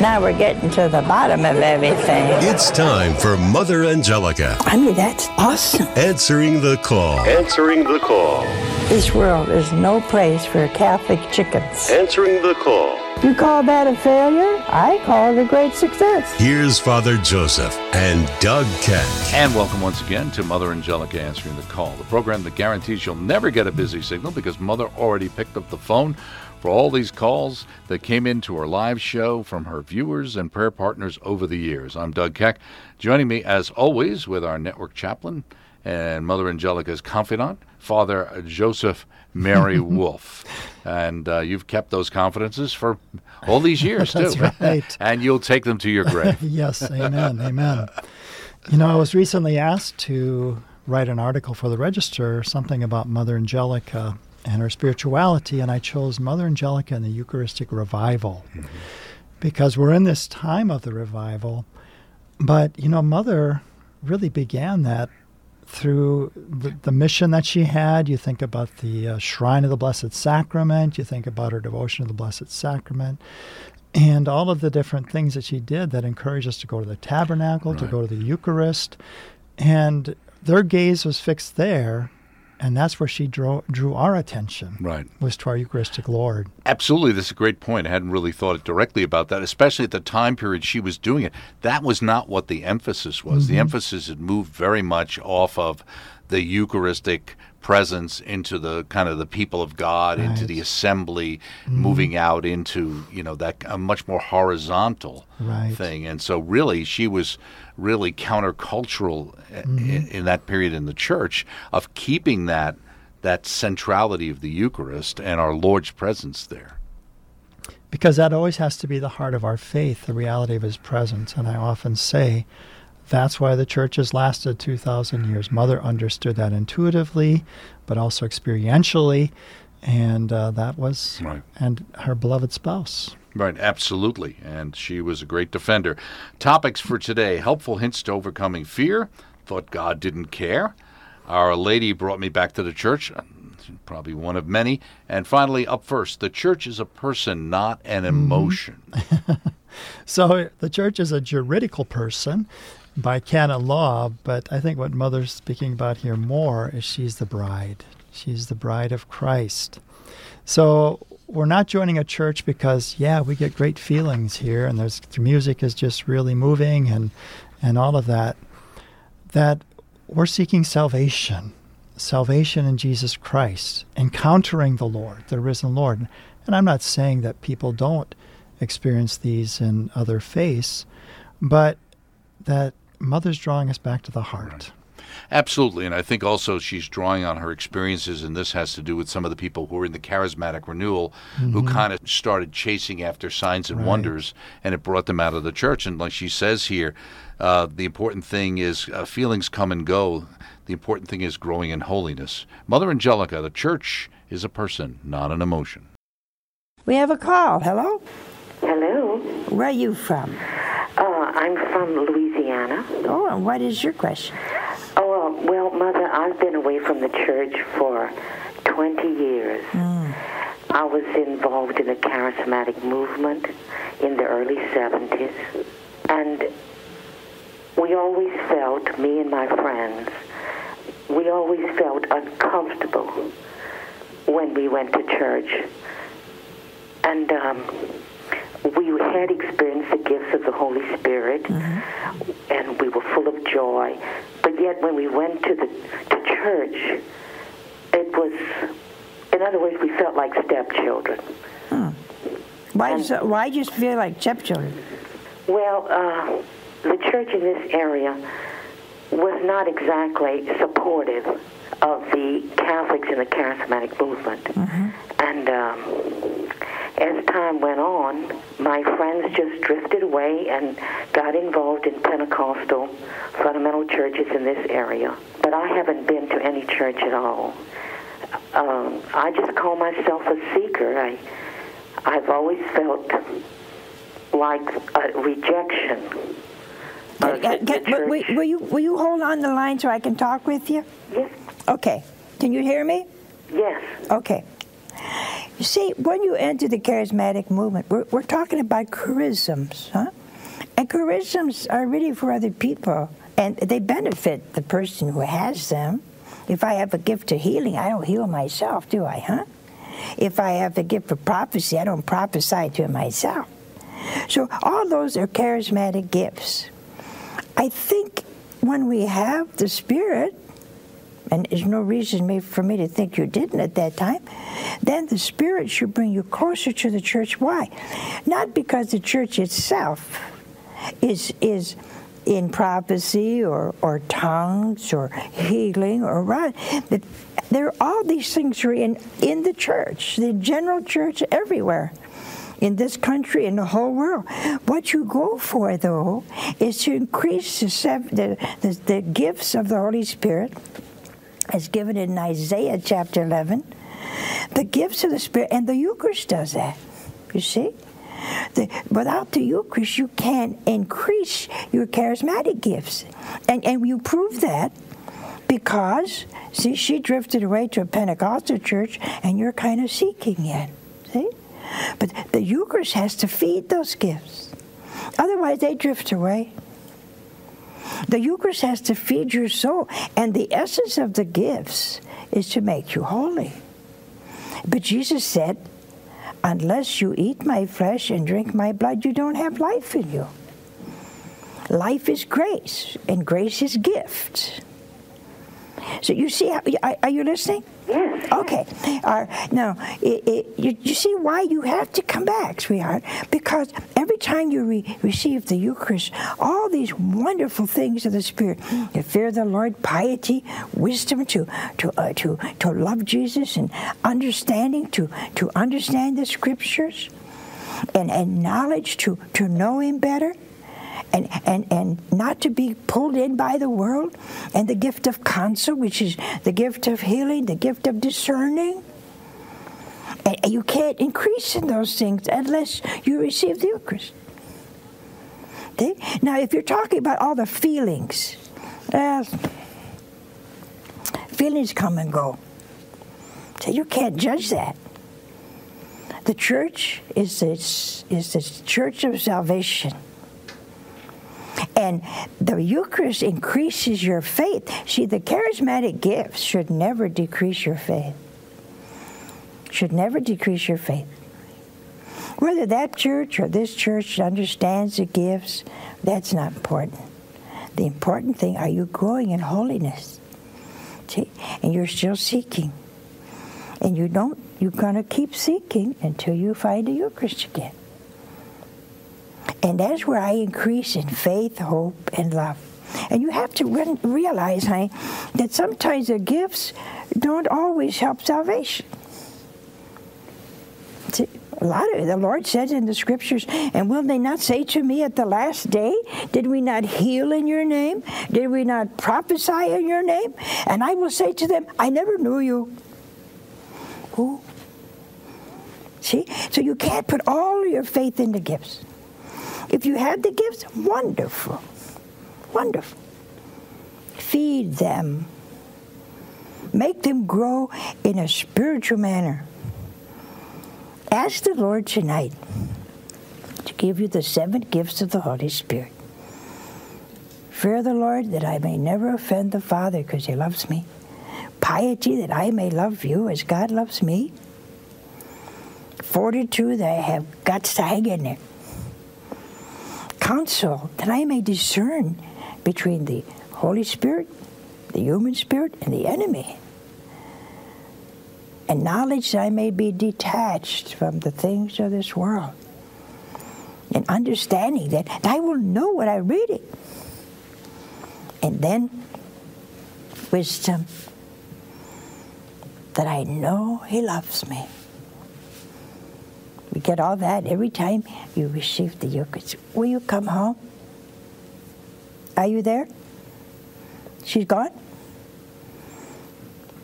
Now we're getting to the bottom of everything. It's time for Mother Angelica. I mean, that's awesome. Answering the call. Answering the call. This world is no place for Catholic chickens. Answering the call. You call that a failure? I call it a great success. Here's Father Joseph and Doug Keck. And welcome once again to Mother Angelica Answering the Call, the program that guarantees you'll never get a busy signal because Mother already picked up the phone for all these calls that came into our live show from her viewers and prayer partners over the years. I'm Doug Keck, joining me as always with our network chaplain and Mother Angelica's confidant, Father Joseph Mary Wolfe. And uh, you've kept those confidences for all these years, That's too. right. and you'll take them to your grave. yes, amen, amen. You know, I was recently asked to write an article for the Register, something about Mother Angelica and her spirituality, and I chose Mother Angelica and the Eucharistic Revival because we're in this time of the revival. But, you know, Mother really began that through the, the mission that she had. You think about the uh, Shrine of the Blessed Sacrament, you think about her devotion to the Blessed Sacrament, and all of the different things that she did that encouraged us to go to the tabernacle, to go to the Eucharist. And their gaze was fixed there, and that's where she drew, drew our attention, Right. was to our Eucharistic Lord. Absolutely, this is a great point. I hadn't really thought directly about that, especially at the time period she was doing it. That was not what the emphasis was. The mm-hmm. emphasis had moved very much off of the Eucharistic presence into the kind of the people of God, into the assembly, mm-hmm. moving out into you know that a much more horizontal Right. thing. And so, really, she was really countercultural i- in, in that period in the church of keeping that that centrality of the Eucharist and our Lord's presence there. because that always has to be the heart of our faith, the reality of his presence. And I often say that's why the church has lasted 2,000 years. Mother understood that intuitively, but also experientially. And uh, that was, Right. and her beloved spouse. Right, absolutely. And she was a great defender. Topics for today helpful hints to overcoming fear. Thought God didn't care. Our Lady brought me back to the church. Probably one of many. And finally, up first, the church is a person, not an emotion. So the church is a juridical person by canon law, but I think what Mother's speaking about here more is she's the bride. She's the bride of Christ. So we're not joining a church because, yeah, we get great feelings here and there's the music is just really moving and, and all of that. That we're seeking salvation, salvation in Jesus Christ, encountering the Lord, the risen Lord. And I'm not saying that people don't experience these in other faiths, but that Mother's drawing us back to the heart. Absolutely. And I think also she's drawing on her experiences, and this has to do with some of the people who were in the charismatic renewal who kind of started chasing after signs and Right. wonders, and it brought them out of the church. And like she says here, uh, the important thing is uh, feelings come and go. The important thing is growing in holiness. Mother Angelica, the church is a person, not an emotion. We have a call. Hello? Hello. Where are you from? Uh, I'm from Louisiana. Oh, and what is your question? Oh, uh, well, Mother, I've been away from the church for 20 years. I was involved in the charismatic movement in the early 70s. And we always felt, me and my friends, we always felt uncomfortable when we went to church. And um, we had experienced the gifts of the Holy Spirit, and we were full of joy. But yet, when we went to the to church, it was, in other words, we felt like stepchildren. Why, does, why do you feel like stepchildren? Well, uh, the church in this area was not exactly supportive of the Catholics in the charismatic movement. And um, as time went on, my friends just drifted away and got involved in Pentecostal fundamental churches in this area. But I haven't been to any church at all. Um, I just call myself a seeker. I, I've always felt like a rejection. of the- can- the will, will- church. will you, will you hold on the line so I can talk with you? Yes. Okay. Can you hear me? Yes. Okay. You see, when you enter the charismatic movement, we're, we're talking about charisms, huh? And charisms are really for other people, and they benefit the person who has them. If I have a gift of healing, I don't heal myself, do I, huh? If I have the gift of prophecy, I don't prophesy to myself. So all those are charismatic gifts. I think when we have the Spirit, and there's no reason for me to think you didn't at that time, then the Spirit should bring you closer to the church. Why? Not because the church itself is is in prophecy or, or tongues or healing or right. There are all these things are in, in the church, the general church everywhere in this country in the whole world. What you go for, though, is to increase the, the, the, the gifts of the Holy Spirit as given in Isaiah chapter 11. The gifts of the Spirit, and the Eucharist does that. You see? The, without the Eucharist, you can't increase your charismatic gifts. And, and you prove that because, see, she drifted away to a Pentecostal church and you're kind of seeking it. See? But the Eucharist has to feed those gifts. Otherwise, they drift away. The Eucharist has to feed your soul, and the essence of the gifts is to make you holy. But Jesus said, Unless you eat my flesh and drink my blood, you don't have life in you. Life is grace, and grace is gift. So you see, how, are you listening? Yes. Okay. Uh, now, it, it, you, you, see why you have to come back, sweetheart? Because every time you re- receive the Eucharist, all these wonderful things of the Spirit, the fear of the Lord, piety, wisdom to to uh, to to love Jesus, and understanding to to understand the Scriptures, and and knowledge to to know Him better and, and, and not to be pulled in by the world, and the gift of counsel, which is the gift of healing, the gift of discerning. And you can't increase in those things unless you receive the Eucharist. Okay? Now, if you're talking about all the feelings, feelings come and go. So you can't judge that. The church is this, is the church of salvation. And the Eucharist increases your faith. See, the charismatic gifts should never decrease your faith. Should never decrease your faith. Whether that church or this church understands the gifts, that's not important. The important thing, are you growing in holiness? See? And you're still seeking. And you don't, you're to keep seeking until you find the Eucharist again. And that's where I increase in faith, hope, and love. And you have to re- realize, honey, that sometimes the gifts don't always help salvation. See, a lot of the Lord says in the scriptures, and will they not say to me at the last day, Did we not heal in your name? Did we not prophesy in your name? And I will say to them, I never knew you. Who? See? So you can't put all your faith in the gifts. If you had the gifts, wonderful. Wonderful. Feed them. Make them grow in a spiritual manner. Ask the Lord tonight to give you the seven gifts of the Holy Spirit. Fear the Lord that I may never offend the Father because he loves me. Piety that I may love you as God loves me. Fortitude that I have guts to hang in there counsel that I may discern between the Holy Spirit, the human spirit, and the enemy. And knowledge that I may be detached from the things of this world. And understanding that I will know what I'm reading. And then wisdom that I know He loves me. We get all that every time you receive the Eucharist. Will you come home? Are you there? She's gone?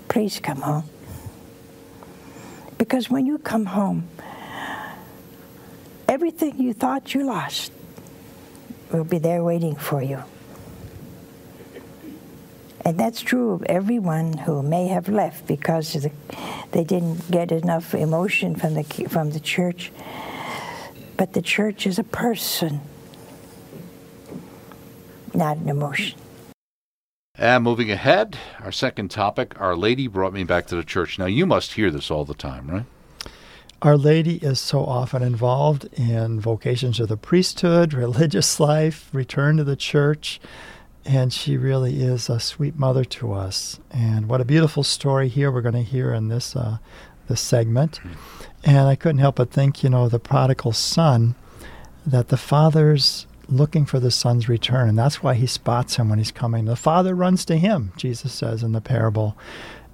Please come home. Because when you come home, everything you thought you lost will be there waiting for you. And that's true of everyone who may have left because the, they didn't get enough emotion from the from the church. But the church is a person, not an emotion. And moving ahead, our second topic Our Lady brought me back to the church. Now, you must hear this all the time, right? Our Lady is so often involved in vocations of the priesthood, religious life, return to the church, and she really is a sweet mother to us. And what a beautiful story here we're going to hear in this uh, this segment. And I couldn't help but think, you know, the prodigal son, that the father's looking for the son's return, and that's why he spots him when he's coming. The father runs to him, Jesus says in the parable.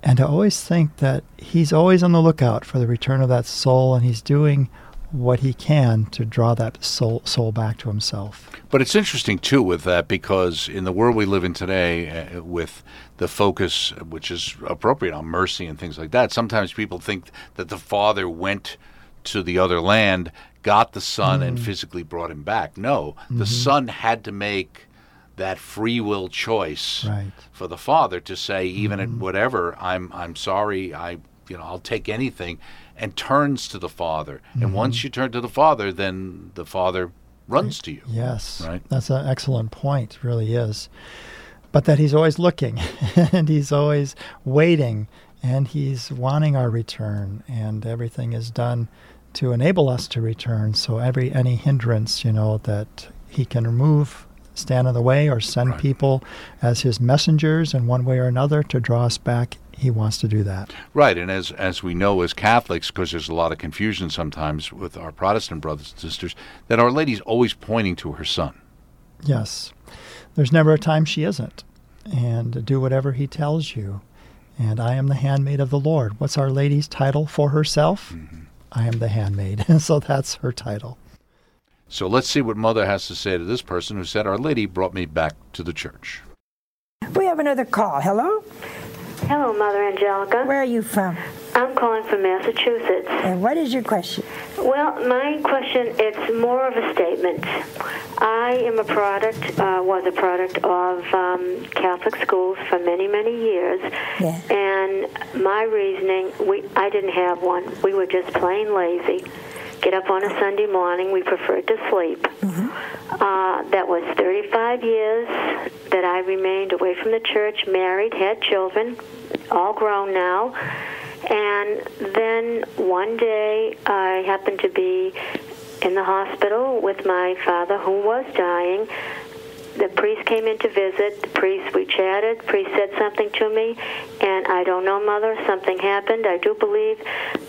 And to always think that he's always on the lookout for the return of that soul, and he's doing what he can to draw that soul, soul back to himself. But it's interesting too with that because in the world we live in today, uh, with the focus, which is appropriate on mercy and things like that, sometimes people think that the father went to the other land, got the son, mm. and physically brought him back. No, mm-hmm. the son had to make that free will choice right. for the father to say, even mm-hmm. at whatever, I'm I'm sorry, I you know I'll take anything, and turns to the father. Mm-hmm. And once you turn to the father, then the father runs to you. Yes, right. That's an excellent point. Really is. But that he's always looking, and he's always waiting, and he's wanting our return, and everything is done to enable us to return. So every any hindrance, you know, that he can remove stand in the way or send right. people as his messengers in one way or another to draw us back he wants to do that. Right, and as as we know as Catholics, because there's a lot of confusion sometimes with our Protestant brothers and sisters, that Our Lady's always pointing to her son. Yes, there's never a time she isn't, and do whatever he tells you. And I am the handmaid of the Lord. What's Our Lady's title for herself? Mm-hmm. I am the handmaid. and so that's her title. So let's see what Mother has to say to this person who said, Our Lady brought me back to the church. We have another call. Hello? Hello, Mother Angelica. Where are you from? I'm calling from Massachusetts. And what is your question? Well, my question, it's more of a statement. I am a product, uh, was a product of um, Catholic schools for many, many years. Yeah. And my reasoning, we, I didn't have one. We were just plain lazy get up on a Sunday morning. We preferred to sleep. Mm-hmm. Uh, that was 35 years that I remained away from the church, married, had children, all grown now. And then one day I happened to be in the hospital with my father who was dying the priest came in to visit. The priest, we chatted. The priest said something to me, and I don't know, Mother. Something happened. I do believe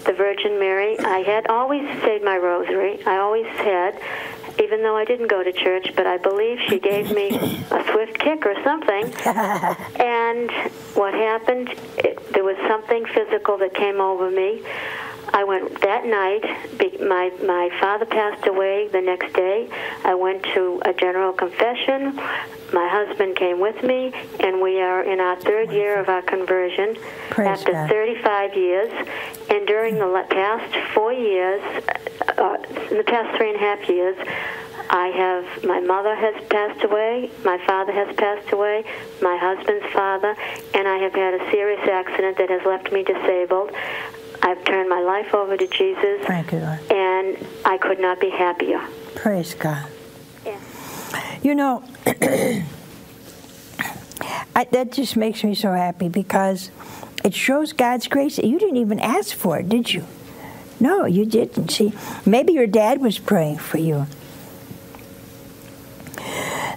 the Virgin Mary. I had always said my rosary. I always had, even though I didn't go to church, but I believe she gave me a swift kick or something. and what happened? It, there was something physical that came over me. I went that night. My my father passed away the next day. I went to a general confession. My husband came with me, and we are in our third year of our conversion Praise after God. 35 years. And during the past four years, uh, in the past three and a half years, I have my mother has passed away, my father has passed away, my husband's father, and I have had a serious accident that has left me disabled. I've turned my life over to Jesus. Thank you, Lord. And I could not be happier. Praise God. Yeah. You know, I, that just makes me so happy because it shows God's grace. You didn't even ask for it, did you? No, you didn't. See, maybe your dad was praying for you.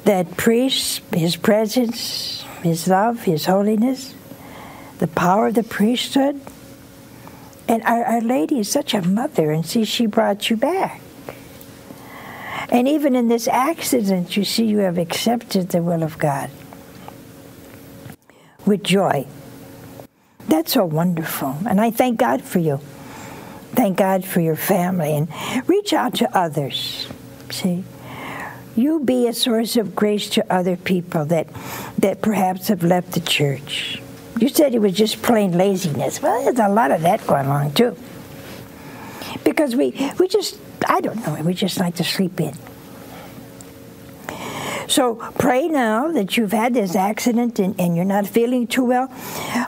That priest, his presence, his love, his holiness, the power of the priesthood, and Our, Our Lady is such a mother, and see, she brought you back. And even in this accident, you see, you have accepted the will of God with joy. That's so wonderful. And I thank God for you. Thank God for your family. And reach out to others. See? You be a source of grace to other people that, that perhaps have left the church. You said it was just plain laziness. Well, there's a lot of that going on too. Because we, we just, I don't know, we just like to sleep in. So pray now that you've had this accident and, and you're not feeling too well.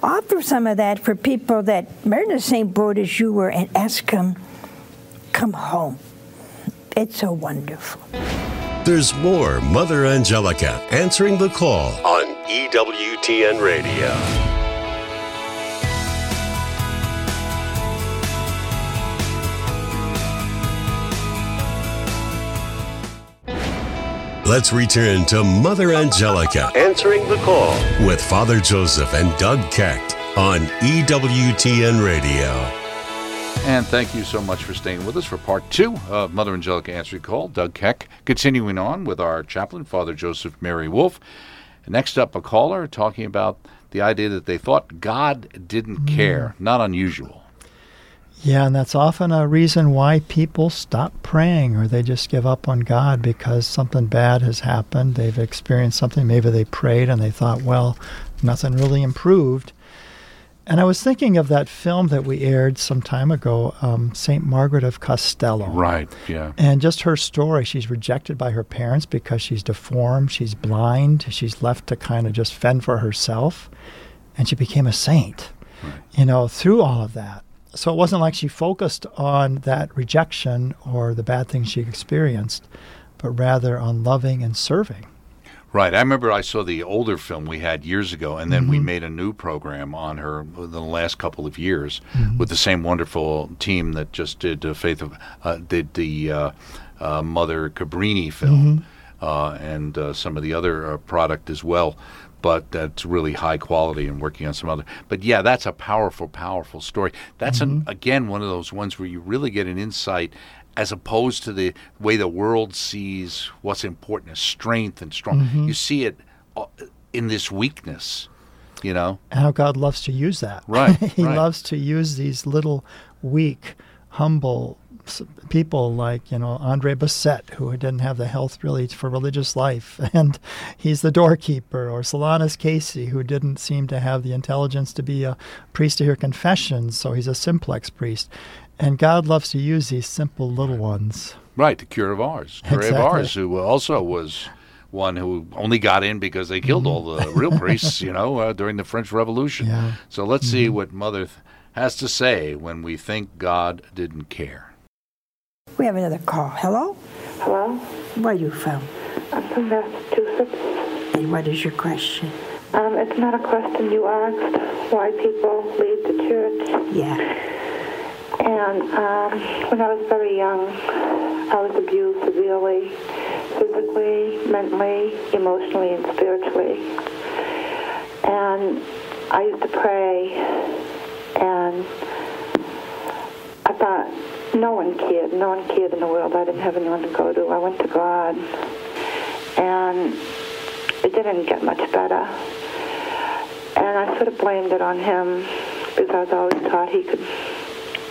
Offer some of that for people that are in the same boat as you were and ask them, come home. It's so wonderful. There's more Mother Angelica answering the call on EWTN Radio. Let's return to Mother Angelica answering the call with Father Joseph and Doug Keck on EWTN Radio. And thank you so much for staying with us for part two of Mother Angelica Answering Call. Doug Keck continuing on with our chaplain, Father Joseph Mary Wolfe. Next up, a caller talking about the idea that they thought God didn't hmm. care. Not unusual. Yeah, and that's often a reason why people stop praying or they just give up on God because something bad has happened. They've experienced something. Maybe they prayed and they thought, well, nothing really improved. And I was thinking of that film that we aired some time ago, um, St. Margaret of Castello. Right, yeah. And just her story. She's rejected by her parents because she's deformed, she's blind, she's left to kind of just fend for herself. And she became a saint, Right. you know, through all of that. So it wasn't like she focused on that rejection or the bad things she experienced, but rather on loving and serving. Right. I remember I saw the older film we had years ago, and then Mm-hmm. we made a new program on her in the last couple of years Mm-hmm. with the same wonderful team that just did uh, Faith of uh, did the uh, uh, Mother Cabrini film Mm-hmm. uh, and uh, some of the other uh, product as well. But that's really high quality and working on some other. But yeah, that's a powerful, powerful story. That's Mm-hmm. again one of those ones where you really get an insight as opposed to the way the world sees what's important as strength and strong. Mm-hmm. You see it uh, in this weakness, you know? And how God loves to use that. Right, he right. loves to use these little, weak, humble people like, you know, Andre Bessette, who didn't have the health really for religious life. And he's the doorkeeper. Or Solanus Casey, who didn't seem to have the intelligence to be a priest to hear confessions. So he's a simplex priest. And God loves to use these simple little ones. Right, the Curé of Ars. Curé of Exactly. Ars, who also was one who only got in because they killed all the real priests, you know, uh, during the French Revolution. Yeah. So let's see what Mother has to say when we think God didn't care. We have another call. Hello? Hello, Where are you from? I'm from Massachusetts. And what is your question? Um, it's not a question you asked why people leave the church. Yeah. And um, when I was very young, I was abused severely, physically, mentally, emotionally, and spiritually. And I used to pray, and I thought no one cared. No one cared in the world. I didn't have anyone to go to. I went to God, and it didn't get much better. And I sort of blamed it on him because I was always taught he could.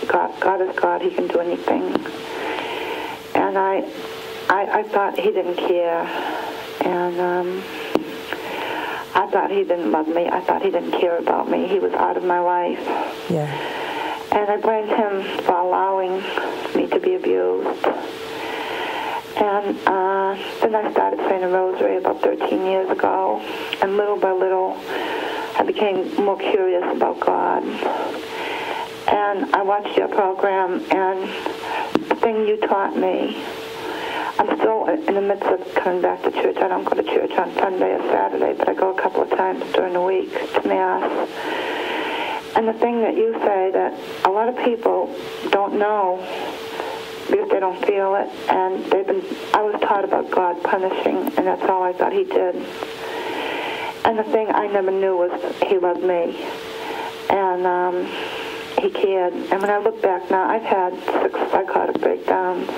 God, God is God. He can do anything. And I, I, I thought he didn't care, and um, I thought he didn't love me. I thought he didn't care about me. He was out of my life. Yeah. And I blamed him for allowing me to be abused. And uh, then I started saying a rosary about 13 years ago. And little by little, I became more curious about God. And I watched your program, and the thing you taught me, I'm still in the midst of coming back to church. I don't go to church on Sunday or Saturday, but I go a couple of times during the week to Mass. And the thing that you say that a lot of people don't know because they don't feel it, and they've been. I was taught about God punishing, and that's all I thought He did. And the thing I never knew was He loved me, and um, He cared. And when I look back now, I've had six psychotic breakdowns.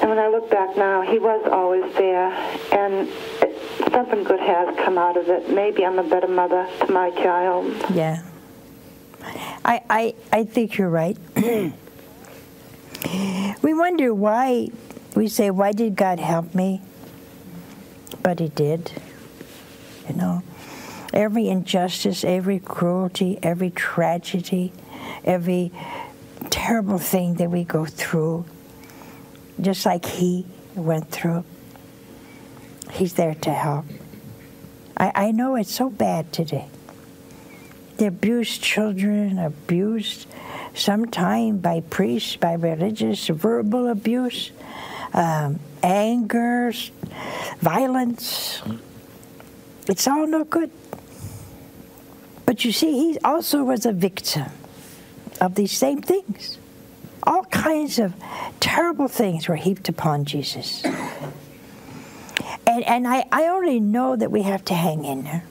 And when I look back now, he was always there, and it, something good has come out of it. Maybe I'm a better mother to my child. Yeah. I, I, I think you're right. we wonder why, we say, why did God help me? But He did. You know, every injustice, every cruelty, every tragedy, every terrible thing that we go through, just like He went through. He's there to help. I, I know it's so bad today. The abused children, abused sometimes by priests, by religious, verbal abuse, um, anger, violence. It's all no good. But you see, he also was a victim of these same things. All kinds of terrible things were heaped upon Jesus. And, and I, I only know that we have to hang in there.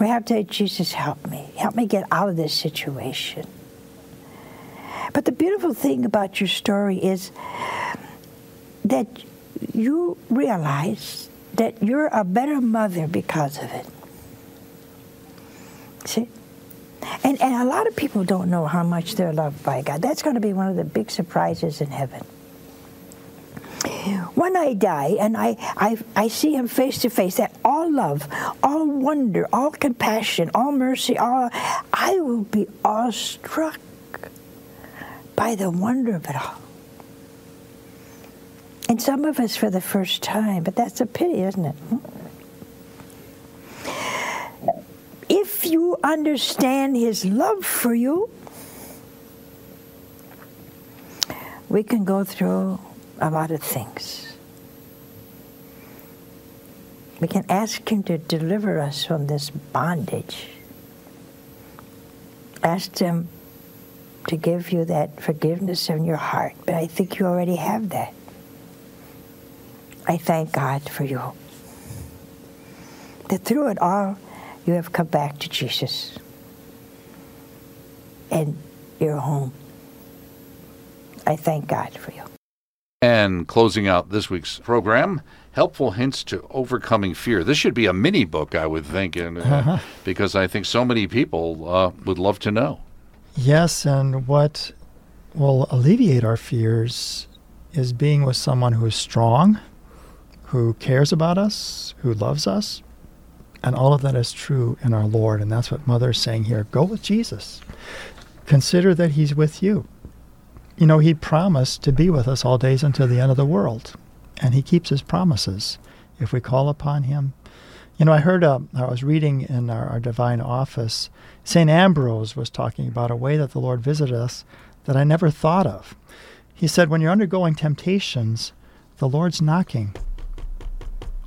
We have to, Jesus, help me. Help me get out of this situation. But the beautiful thing about your story is that you realize that you're a better mother because of it. See? And, and a lot of people don't know how much they're loved by God. That's going to be one of the big surprises in heaven. When I die and I, I, I see him face to face, that all love, all wonder, all compassion, all mercy, all I will be awestruck by the wonder of it all. And some of us for the first time, but that's a pity, isn't it? If you understand his love for you, we can go through a lot of things. We can ask Him to deliver us from this bondage. Ask Him to give you that forgiveness in your heart, but I think you already have that. I thank God for you. That through it all, you have come back to Jesus. And you're home. I thank God for you. And closing out this week's program, helpful hints to overcoming fear. This should be a mini book, I would think, and, uh, because I think so many people uh, would love to know. Yes, and what will alleviate our fears is being with someone who is strong, who cares about us, who loves us. And all of that is true in our Lord. And that's what Mother is saying here. Go with Jesus. Consider that He's with you you know, he promised to be with us all days until the end of the world. And he keeps his promises if we call upon him. You know, I heard, uh, I was reading in our, our divine office, St. Ambrose was talking about a way that the Lord visited us that I never thought of. He said, when you're undergoing temptations, the Lord's knocking.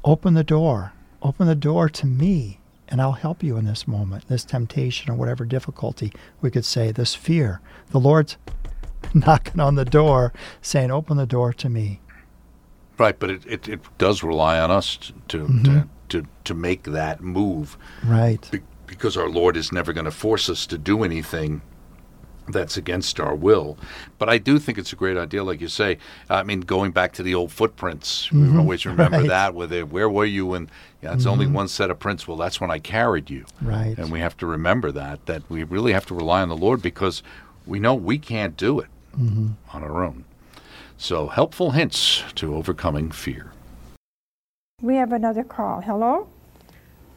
Open the door. Open the door to me, and I'll help you in this moment, this temptation or whatever difficulty we could say, this fear. The Lord's knocking on the door saying, Open the door to me. Right, but it, it, it does rely on us to, mm-hmm. to, to, to make that move. Right. Be- because our Lord is never going to force us to do anything that's against our will. But I do think it's a great idea, like you say. I mean, going back to the old footprints, mm-hmm. we always remember right. that. With it, where were you when? Yeah, it's mm-hmm. only one set of prints. Well, that's when I carried you. Right. And we have to remember that. That we really have to rely on the Lord because we know we can't do it mm-hmm. on our own. So, helpful hints to overcoming fear. We have another call. Hello?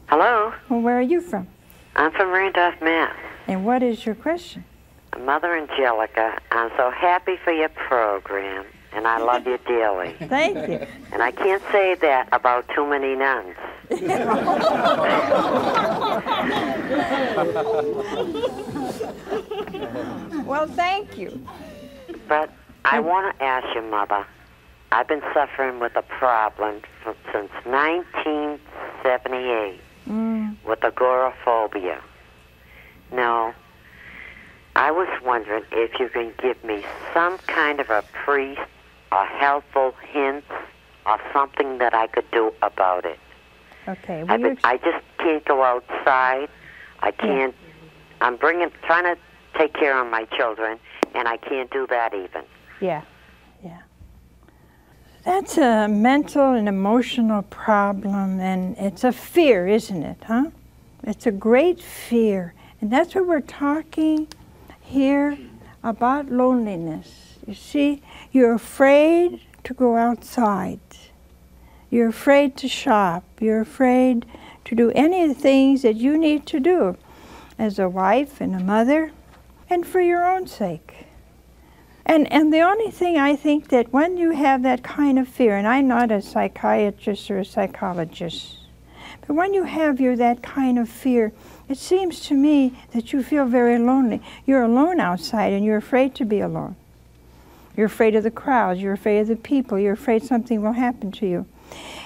Hello. Well, where are you from? I'm from Randolph, Mass. And what is your question? Mother Angelica, I'm so happy for your program, and I love you dearly. Thank you. And I can't say that about too many nuns. well, thank you. But I want to ask you, Mother. I've been suffering with a problem from, since 1978 mm. with agoraphobia. Now, I was wondering if you can give me some kind of a priest or helpful hint or something that I could do about it. Okay. Well, been, I just can't go outside. I can't. Yeah. I'm bringing, trying to take care of my children, and I can't do that even. Yeah, yeah. That's a mental and emotional problem, and it's a fear, isn't it, huh? It's a great fear. And that's what we're talking here about loneliness. You see, you're afraid to go outside. You're afraid to shop. You're afraid to do any of the things that you need to do as a wife and a mother and for your own sake. And, and the only thing I think that when you have that kind of fear, and I'm not a psychiatrist or a psychologist, but when you have your that kind of fear, it seems to me that you feel very lonely. You're alone outside and you're afraid to be alone. You're afraid of the crowds, you're afraid of the people, you're afraid something will happen to you.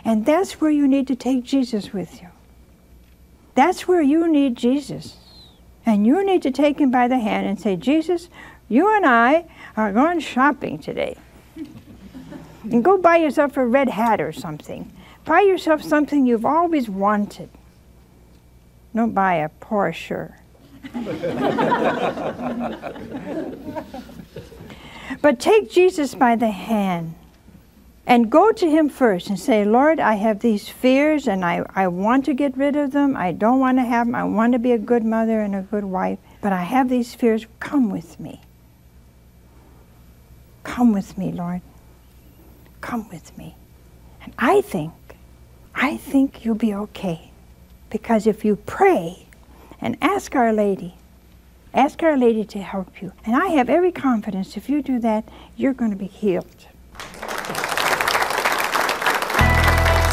And that's where you need to take Jesus with you. That's where you need Jesus. And you need to take him by the hand and say, Jesus, you and I are going shopping today. and go buy yourself a red hat or something. Buy yourself something you've always wanted. Don't buy a Porsche. but take Jesus by the hand and go to him first and say, Lord, I have these fears and I, I want to get rid of them. I don't want to have them. I want to be a good mother and a good wife, but I have these fears. Come with me. Come with me, Lord. Come with me. And I think, I think you'll be okay. Because if you pray and ask Our Lady, ask Our Lady to help you. And I have every confidence if you do that, you're going to be healed.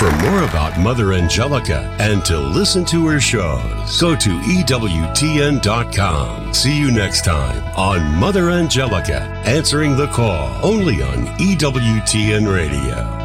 For more about Mother Angelica and to listen to her shows, go to EWTN.com. See you next time on Mother Angelica, answering the call only on EWTN Radio.